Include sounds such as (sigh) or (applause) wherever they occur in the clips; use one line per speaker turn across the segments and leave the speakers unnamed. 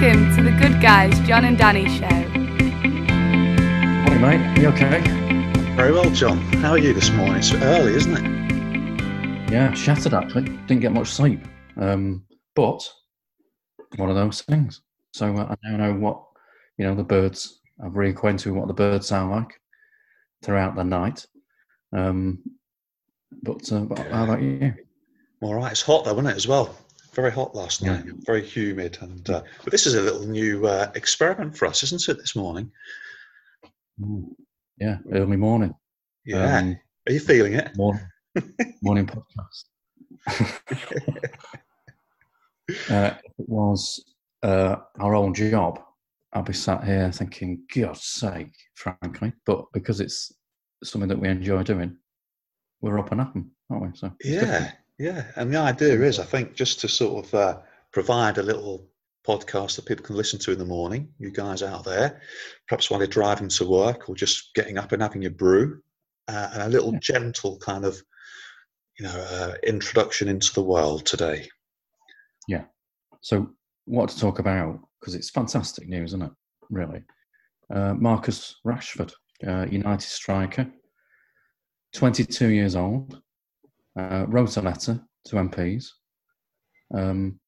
Welcome to the Good Guys John and Danny Show.
Morning, mate. You okay?
Very well, John. How are you this morning? It's early, isn't it?
Yeah, shattered actually. Didn't get much sleep. Um, but one of those things. So uh, I now know what, you know, the birds, I've reacquainted with what the birds sound like throughout the night. Um, but, uh, but how about you?
All right. It's hot though, wasn't it, as well? Very hot last
Yeah.
night. Very humid. And uh, but this is a little new uh, experiment for us, isn't it? This morning.
Yeah, early morning.
Yeah.
Um,
are you feeling it?
morning, (laughs) morning podcast. (laughs) uh, it was uh, our old job, I'd be sat here thinking, God's sake, frankly. But because it's something that we enjoy doing, we're up and up, aren't we? So
Yeah.
different.
Yeah. And the idea is, I think, just to sort of uh, provide a little podcast that people can listen to in the morning. You guys out there, perhaps while you're driving to work or just getting up and having your brew, uh, and a little
Yeah.
gentle kind of, you know, uh, introduction into the world today. Yeah.
So, what to talk about? Because it's fantastic news, isn't it? Really. Uh, Marcus Rashford, uh, United striker, 22 years old, uh, wrote a letter to MPs um,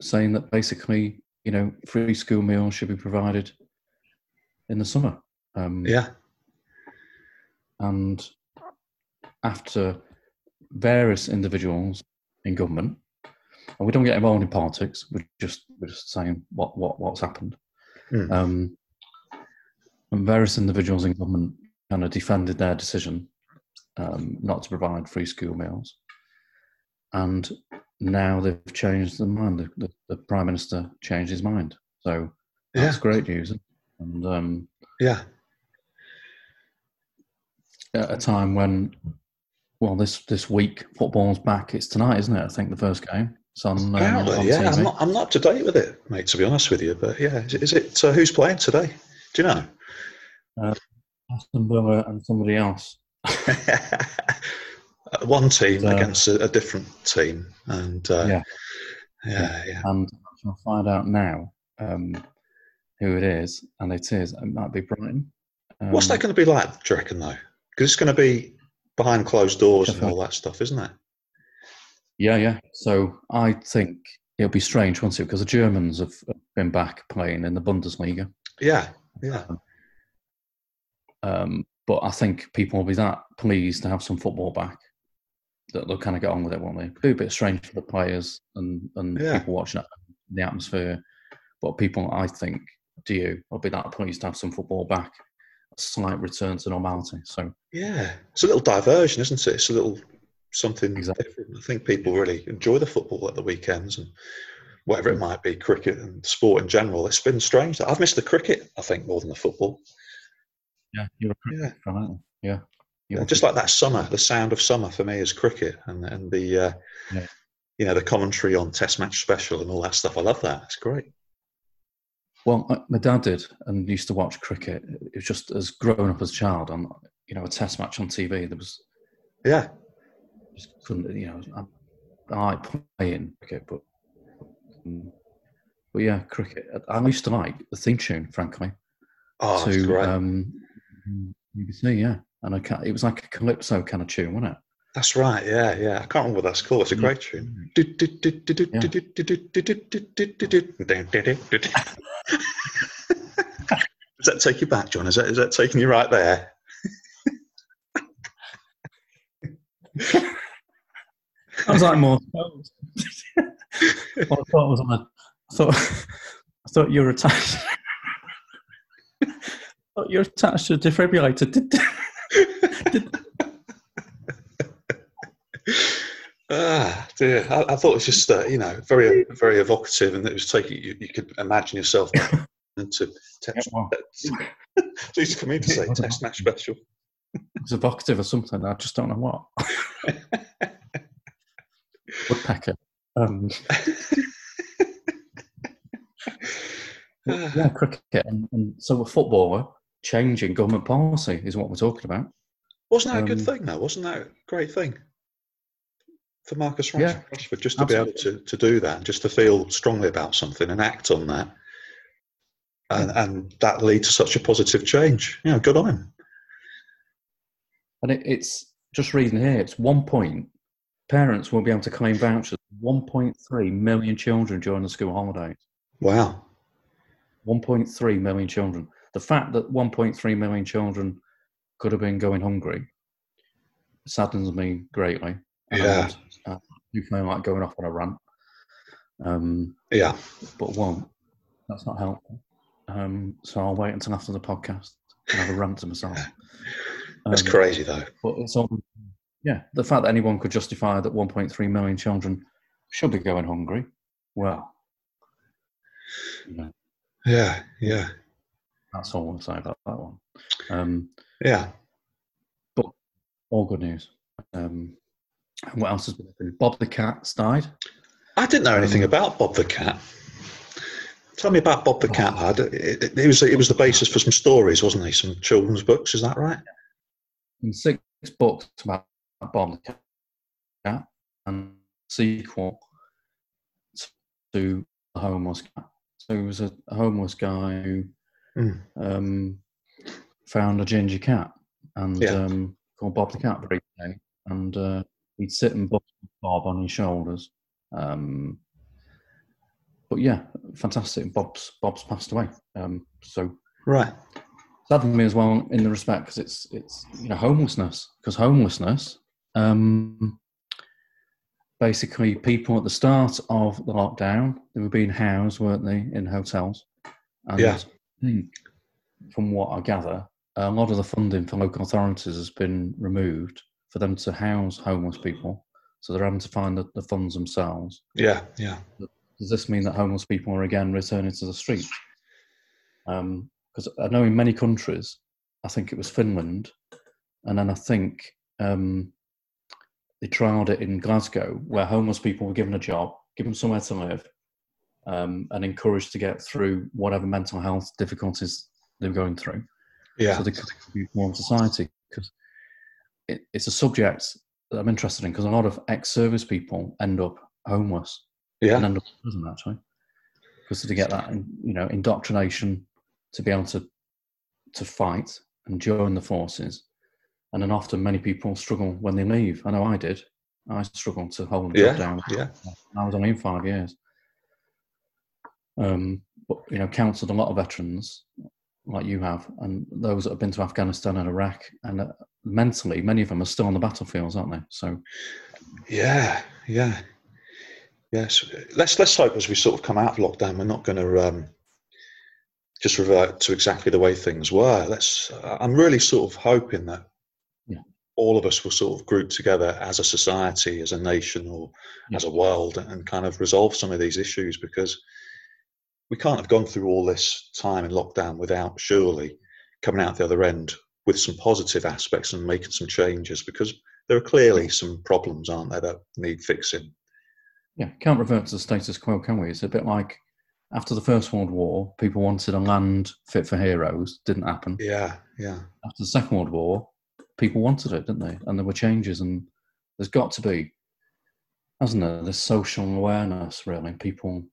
saying that basically, you know, free school meals should be provided in the summer. Um,
Yeah.
and after various individuals in government, and we don't get involved in politics. We're just we're just saying what what what's happened.
Mm.
Um, and various individuals in government kind of defended their decision um, not to provide free school meals, and now they've changed their mind. The, the, the prime minister changed his mind, so that's
Yeah.
great news. And um,
Yeah.
at a time when, well, this this week football's back. It's tonight, isn't it? I think the first game. It's on. Um,
Apparently,
on
yeah.
TV.
I'm not, I'm not up to date with it, mate, to be honest with you. But yeah, is it, is it uh, who's playing today? Do you know?
Aston Villa and somebody else. (laughs)
One team
Uh,
against a, a different team. And uh,
Yeah.
yeah, yeah.
And I'll find out now um, who it is, and it is. It might be Brighton. Um,
What's that going to be like, do you reckon, though? Because it's going to be behind closed doors and all that stuff, isn't it?
Yeah, yeah. So I think it'll be strange, won't it? Because the Germans have been back playing in the Bundesliga.
Yeah, yeah.
Um, but I think people will be that pleased to have some football back that they'll kind of get on with it, won't they? Be a bit strange for the players and, and
Yeah.
people watching it, the atmosphere. But people, I think, do you, will be that pleased to have some football back. A slight return to normality. So,
Yeah. It's a little diversion, isn't it? It's a little something
Exactly.
different. I think people really enjoy the football at the weekends and whatever
Mm.
it might be, cricket and sport in general. It's been strange. I've missed the cricket, I think, more than the football.
Yeah, you're a cricket
Yeah.
fan, aren't you? Yeah.
Yeah, just like that summer, the sound of summer for me is cricket and and the uh,
Yeah.
you know the commentary on Test match special and all that stuff. I love that. It's great.
Well, uh, my dad did and used to watch cricket. It was just as growing up as a child on, you know, a test match on TV. There was
Yeah,
just couldn't, you know, I, I like playing cricket, but um, but yeah, cricket. I used to like the theme tune, frankly,
oh,
to
great.
um, BBC. Yeah, and I can't, it was like a calypso kind of tune, wasn't it?
that's right. Yeah, yeah. I can't remember what that's called. It's a
Mm.
great tune. Does that take you back, John? Is that is that taking you right there?
I was like more. I thought it was on a. I thought, I thought you were attached. I you're attached to a defibrillator. Did, (laughs) did,
Ah, dear. I, I thought it was just uh, you know very very evocative, and it was taking you, you could imagine yourself (laughs) into test.
well,
so he's (laughs) come in to say test match special.
it's evocative or something. I just don't know what. Woodpecker. Um, yeah, cricket. And, and so a footballer changing government policy is what we're talking about.
Wasn't that a good
Um,
thing, though? Wasn't that a great thing for Marcus
Yeah,
Rashford just to be able to, to do that, and just to feel strongly about something and act on that? and, and that lead to such a positive change. Yeah, good on him.
And it, it's just reading here, it's one point, parents will be able to claim vouchers, 1.3 million children during the school holidays.
Wow.
1.3 million children. The fact that 1.3 million children could have been going hungry saddens me greatly.
Yeah.
And, uh, you feel like going off on a rant. Um,
Yeah.
but won't. That's not helpful. Um, so I'll wait until after the podcast and have a rant to myself. (laughs)
That's
Um,
crazy, though.
But it's all, yeah, the fact that anyone could justify that 1.3 million children should be going hungry, well, you know,
Yeah, yeah,
that's all I'll say about that one. Um,
yeah.
But all good news. Um, and what else has been? Bob the Cat's died.
I didn't know anything
Um,
about Bob the Cat. Tell me about Bob the Cat, lad. It, it, it was it was the basis for some stories, wasn't he? Some children's books, is that right?
And six books about Bob the Cat and sequel to the homeless cat. So he was a, a homeless guy who
Mm.
um, found a ginger cat and
Yeah.
um, called Bob the Cat briefly, and uh, he'd sit and buff Bob on his shoulders. Um, but yeah, fantastic. Bob's Bob's passed away. Um, so
Right.
saddened me as well in the respect because it's it's you know homelessness because homelessness um basically people at the start of the lockdown they were being housed weren't they in hotels and
Yeah.
I think, from what i gather a lot of the funding for local authorities has been removed for them to house homeless people. So they're having to find the, the funds themselves.
Yeah, yeah,
does this mean that homeless people are again returning to the street? Because I know in many countries, I think it was Finland, and then I think um, they trialled it in Glasgow, where homeless people were given a job, given somewhere to live, um, and encouraged to get through whatever mental health difficulties they're going through,
yeah,
so they could contribute more in society. Because it, it's a subject that I'm interested in, because a lot of ex-service people end up homeless. And
yeah,
end up in prison actually because to get that you know indoctrination to be able to to fight and join the forces. And then often many people struggle when they leave. I know i did. I struggled to hold the
yeah,
job down.
yeah,
i was only in five years um but you know counseled a lot of veterans like you have and those that have been to afghanistan and iraq and uh, mentally many of them are still on the battlefields aren't they so
yeah, yeah. Yes. Let's let's hope as we sort of come out of lockdown, we're not going to um, just revert to exactly the way things were. Let's. I'm really sort of hoping that
Yeah.
all of us will sort of group together as a society, as a nation, or
Yeah.
as a world, and kind of resolve some of these issues because we can't have gone through all this time in lockdown without surely coming out the other end with some positive aspects and making some changes because there are clearly some problems, aren't there, that need fixing.
Yeah, can't revert to the status quo, can we? It's a bit like after the First World War, people wanted a land fit for heroes. Didn't happen.
Yeah, yeah,
After the Second World War, people wanted it, didn't they? And there were changes, and there's got to be, hasn't there, this social awareness, really. People,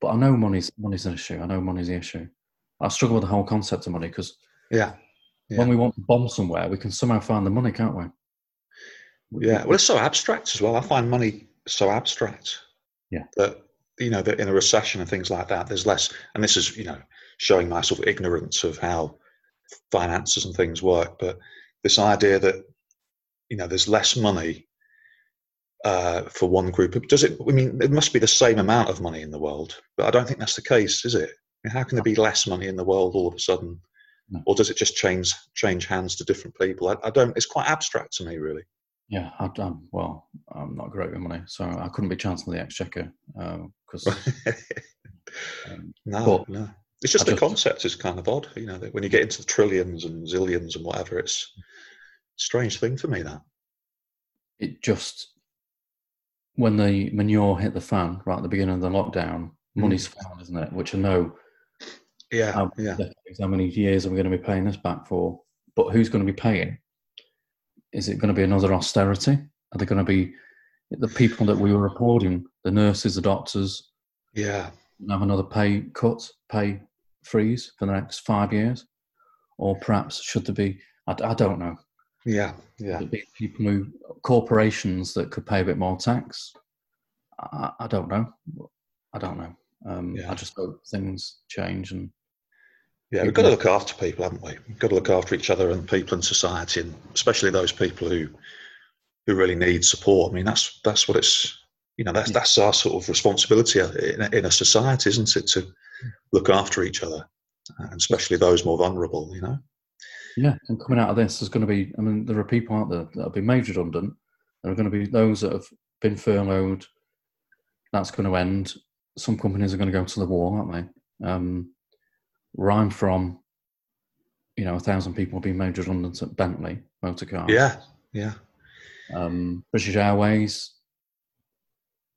but I know money's money's an issue. I know money's the issue. I struggle with the whole concept of money because
yeah, Yeah.
when we want to bomb somewhere, we can somehow find the money, can't we?
yeah. Well, it's so abstract as well. I find money so abstract.
Yeah.
That you know that in a recession and things like that, there's less. And this is you know showing my sort of ignorance of how finances and things work. But this idea that you know there's less money uh, for one group. Does it? I mean, it must be the same amount of money in the world, but I don't think that's the case, is it? I mean, how can there be less money in the world all of a sudden?
No.
Or does it just change change hands to different people? I, I don't. It's quite abstract to me, really.
Yeah, I, I'm, well, I'm not great with money, so I couldn't be chancellor of the exchequer because (laughs) um,
no,
But
no. It's just
I
the
just-
concept is kind of odd. You know, that when you get into the trillions and zillions and whatever, it's a strange thing for me. That
it just when the manure hit the fan right at the beginning of the lockdown, hmm. money's found, isn't it? Which I know
yeah,
how,
yeah,
how many years are we going to be paying this back for? But who's going to be paying? Is it going to be another austerity? Are they going to be the people that we were applauding, the nurses, the doctors,
yeah,
have another pay cut, pay freeze for the next five years, or perhaps should there be? I, I don't know.
Yeah, yeah.
People who corporations that could pay a bit more tax. I, I don't know. I don't know. Um,
Yeah.
I just hope things change and
Yeah, we've got to look after people, haven't we? We've got to look after each other and people in society, and especially those people who who really need support. I mean, that's that's what it's you know that's that's our sort of responsibility in a, in a society, isn't it, to look after each other, and especially those more vulnerable. You know.
Yeah, and coming out of this, there's going to be. I mean, there are people out there that have been made redundant. There are going to be those that have been furloughed. That's going to end. Some companies are going to go to the wall, aren't they? Um, where I'm from, you know, a thousand people have been made redundant at Bentley Motor Cars.
Yeah, yeah,
Um, British Airways.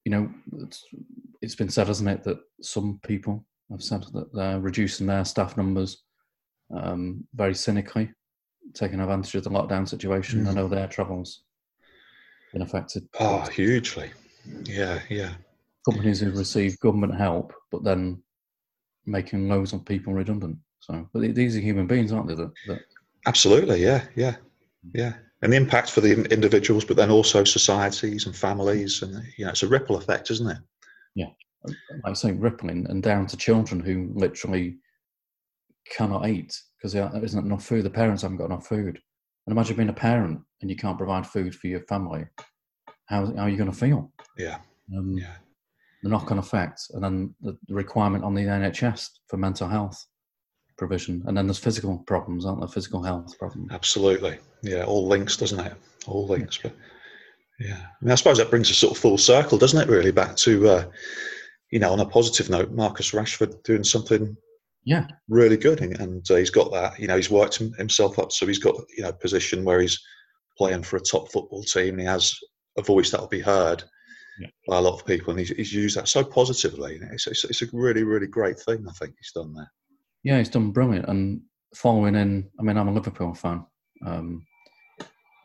You know, it's, it's been said, hasn't it, that some people have said that they're reducing their staff numbers um, very cynically, taking advantage of the lockdown situation. I
Mm.
know their travels been affected.
oh, hugely. Yeah, yeah,
Companies who receive government help, but then making loads of people redundant. So, but these are human beings, aren't they? That, that
absolutely. Yeah, yeah, yeah. And the impact for the individuals, but then also societies and families, and you know, it's a ripple effect, isn't it?
Yeah, like I say, rippling and down to children who literally cannot eat because there isn't enough food. The parents haven't got enough food. And imagine being a parent and you can't provide food for your family. How, how are you going to feel?
Yeah,
Um,
yeah.
The knock on effect, and then the, requirement on the NHS for mental health provision. And then there's physical problems, aren't there? Physical health problems.
Absolutely. Yeah, all links, doesn't it? All links. But yeah, I, mean, I suppose that brings us sort of full circle, doesn't it? Really, back to uh, you know, on a positive note, Marcus Rashford doing something
Yeah.
really good, and, uh, he's got that. You know, he's worked himself up, so he's got you know a position where he's playing for a top football team, and he has a voice that will be heard
Yeah.
by a lot of people, and he's, he's used that so positively. It's, it's, it's a really, really great thing. I think he's done there.
Yeah, he's done brilliant. And following in, I mean, I'm a Liverpool fan, um,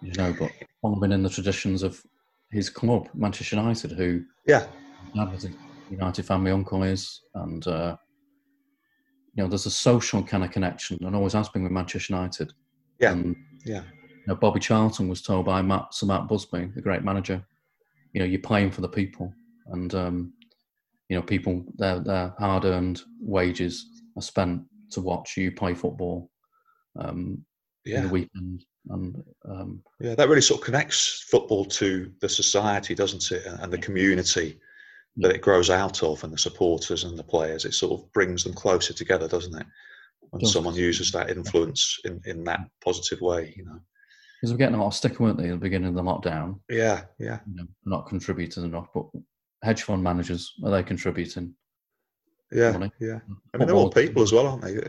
you know, but following in the traditions of his club, Manchester United, who
Yeah,
dad was a United family uncle is, and uh, you know, there's a social kind of connection, and always has been with Manchester United.
Yeah.
And,
yeah,
you know, Bobby Charlton was told by Matt, Sir Matt Busby, the great manager, you know, you're playing for the people, and um, you know, people their their hard-earned wages are spent to watch you play football um, in
yeah.
the weekend, and um,
Yeah, that really sort of connects football to the society, doesn't it? And the community that it grows out of, and the supporters and the players. It sort of brings them closer together, doesn't it? When
Does.
someone uses that influence in, in that positive way, you know.
because we're getting a lot of stick, weren't they, at the beginning of the lockdown?
Yeah, yeah,
You know, not contributing enough, but hedge fund managers are they contributing?
yeah,
Money.
yeah. I mean, they're all people as well, aren't they?
Yeah.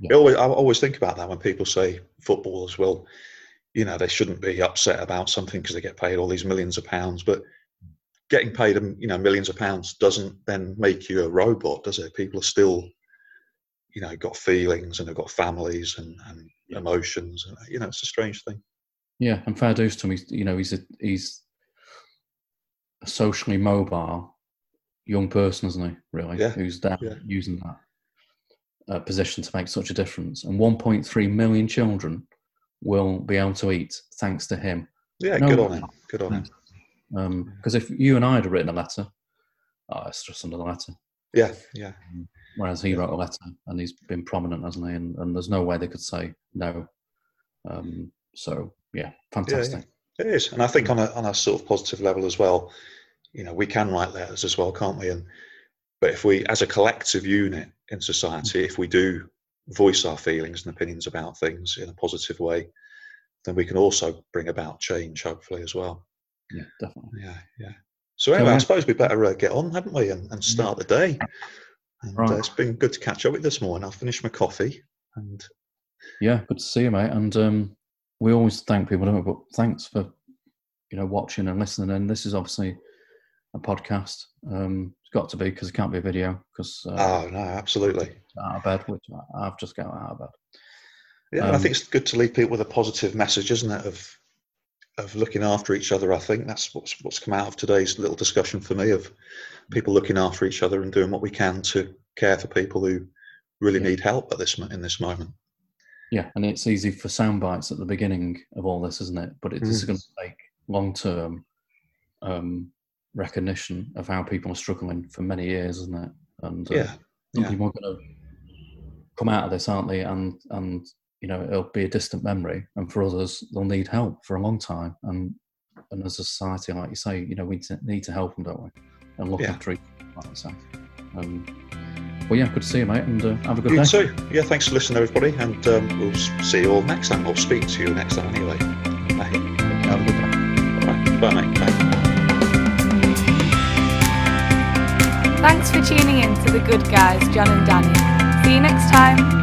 You always, I always think about that when people say footballers will, you know, they shouldn't be upset about something because they get paid all these millions of pounds, but getting paid, um, you know, millions of pounds doesn't then make you a robot, does it? People are still, you know, got feelings and they've got families and, and
Yeah.
emotions, and you know, it's a strange thing.
Yeah, and fair dues to. He's, you know, he's a, he's a socially mobile young person, isn't he? Really,
Yeah,
who's down
yeah.
using that uh, position to make such a difference. And 1.3 million children will be able to eat thanks to him.
Yeah,
No,
good on him. Good on him. Um, mm.
Because if you and I had written a letter, oh, it's just another letter.
Yeah, yeah, um,
Whereas he
Yeah.
wrote a letter and he's been prominent, hasn't he? And, and there's no way they could say no. Um, so yeah, fantastic.
It is, and I think mm. on a on a sort of positive level as well, you know, we can write letters as well, can't we? And but if we, as a collective unit in society, mm. if we do voice our feelings and opinions about things in a positive way, then we can also bring about change, hopefully, as well.
Yeah, definitely.
Yeah, yeah. So anyway, I
yeah.
suppose we better uh, get on, haven't we, and, and start the day. And
Right.
uh, it's been good to catch up with this morning. I'll finish my coffee, and
Yeah, good to see you, mate. And um, we always thank people, don't we? But thanks for you know watching and listening. And this is obviously a podcast. Um, it's got to be because it can't be a video because uh,
oh no, absolutely.
out of bed, which I've just got out of bed.
Yeah, and I
Um,
think it's good to leave people with a positive message, isn't it? Of of looking after each other. I think that's what's what's come out of today's little discussion for me of people looking after each other and doing what we can to care for people who really
Yeah.
need help at this in this moment.
Yeah, and it's easy for sound bites at the beginning of all this, isn't it? But it is
Mm.
going to take long term um, recognition of how people are struggling for many years, isn't it? And uh,
Yeah, yeah.
people are going to come out of this, aren't they? And and you know it'll be a distant memory, and for others they'll need help for a long time. And and as a society, like you say, you know we need to help them, don't we? And look
Yeah.
after each other, like you say. Um, well, yeah, good to see you, mate, and uh, have a good
You
day.
too. Yeah, thanks for listening, everybody, and um, we'll see you all next time. We'll speak to you next time anyway. Bye.
Have a good day.
Bye, Bye mate. Bye.
Thanks for tuning in to The Good Guys, John and Danny. See you next time.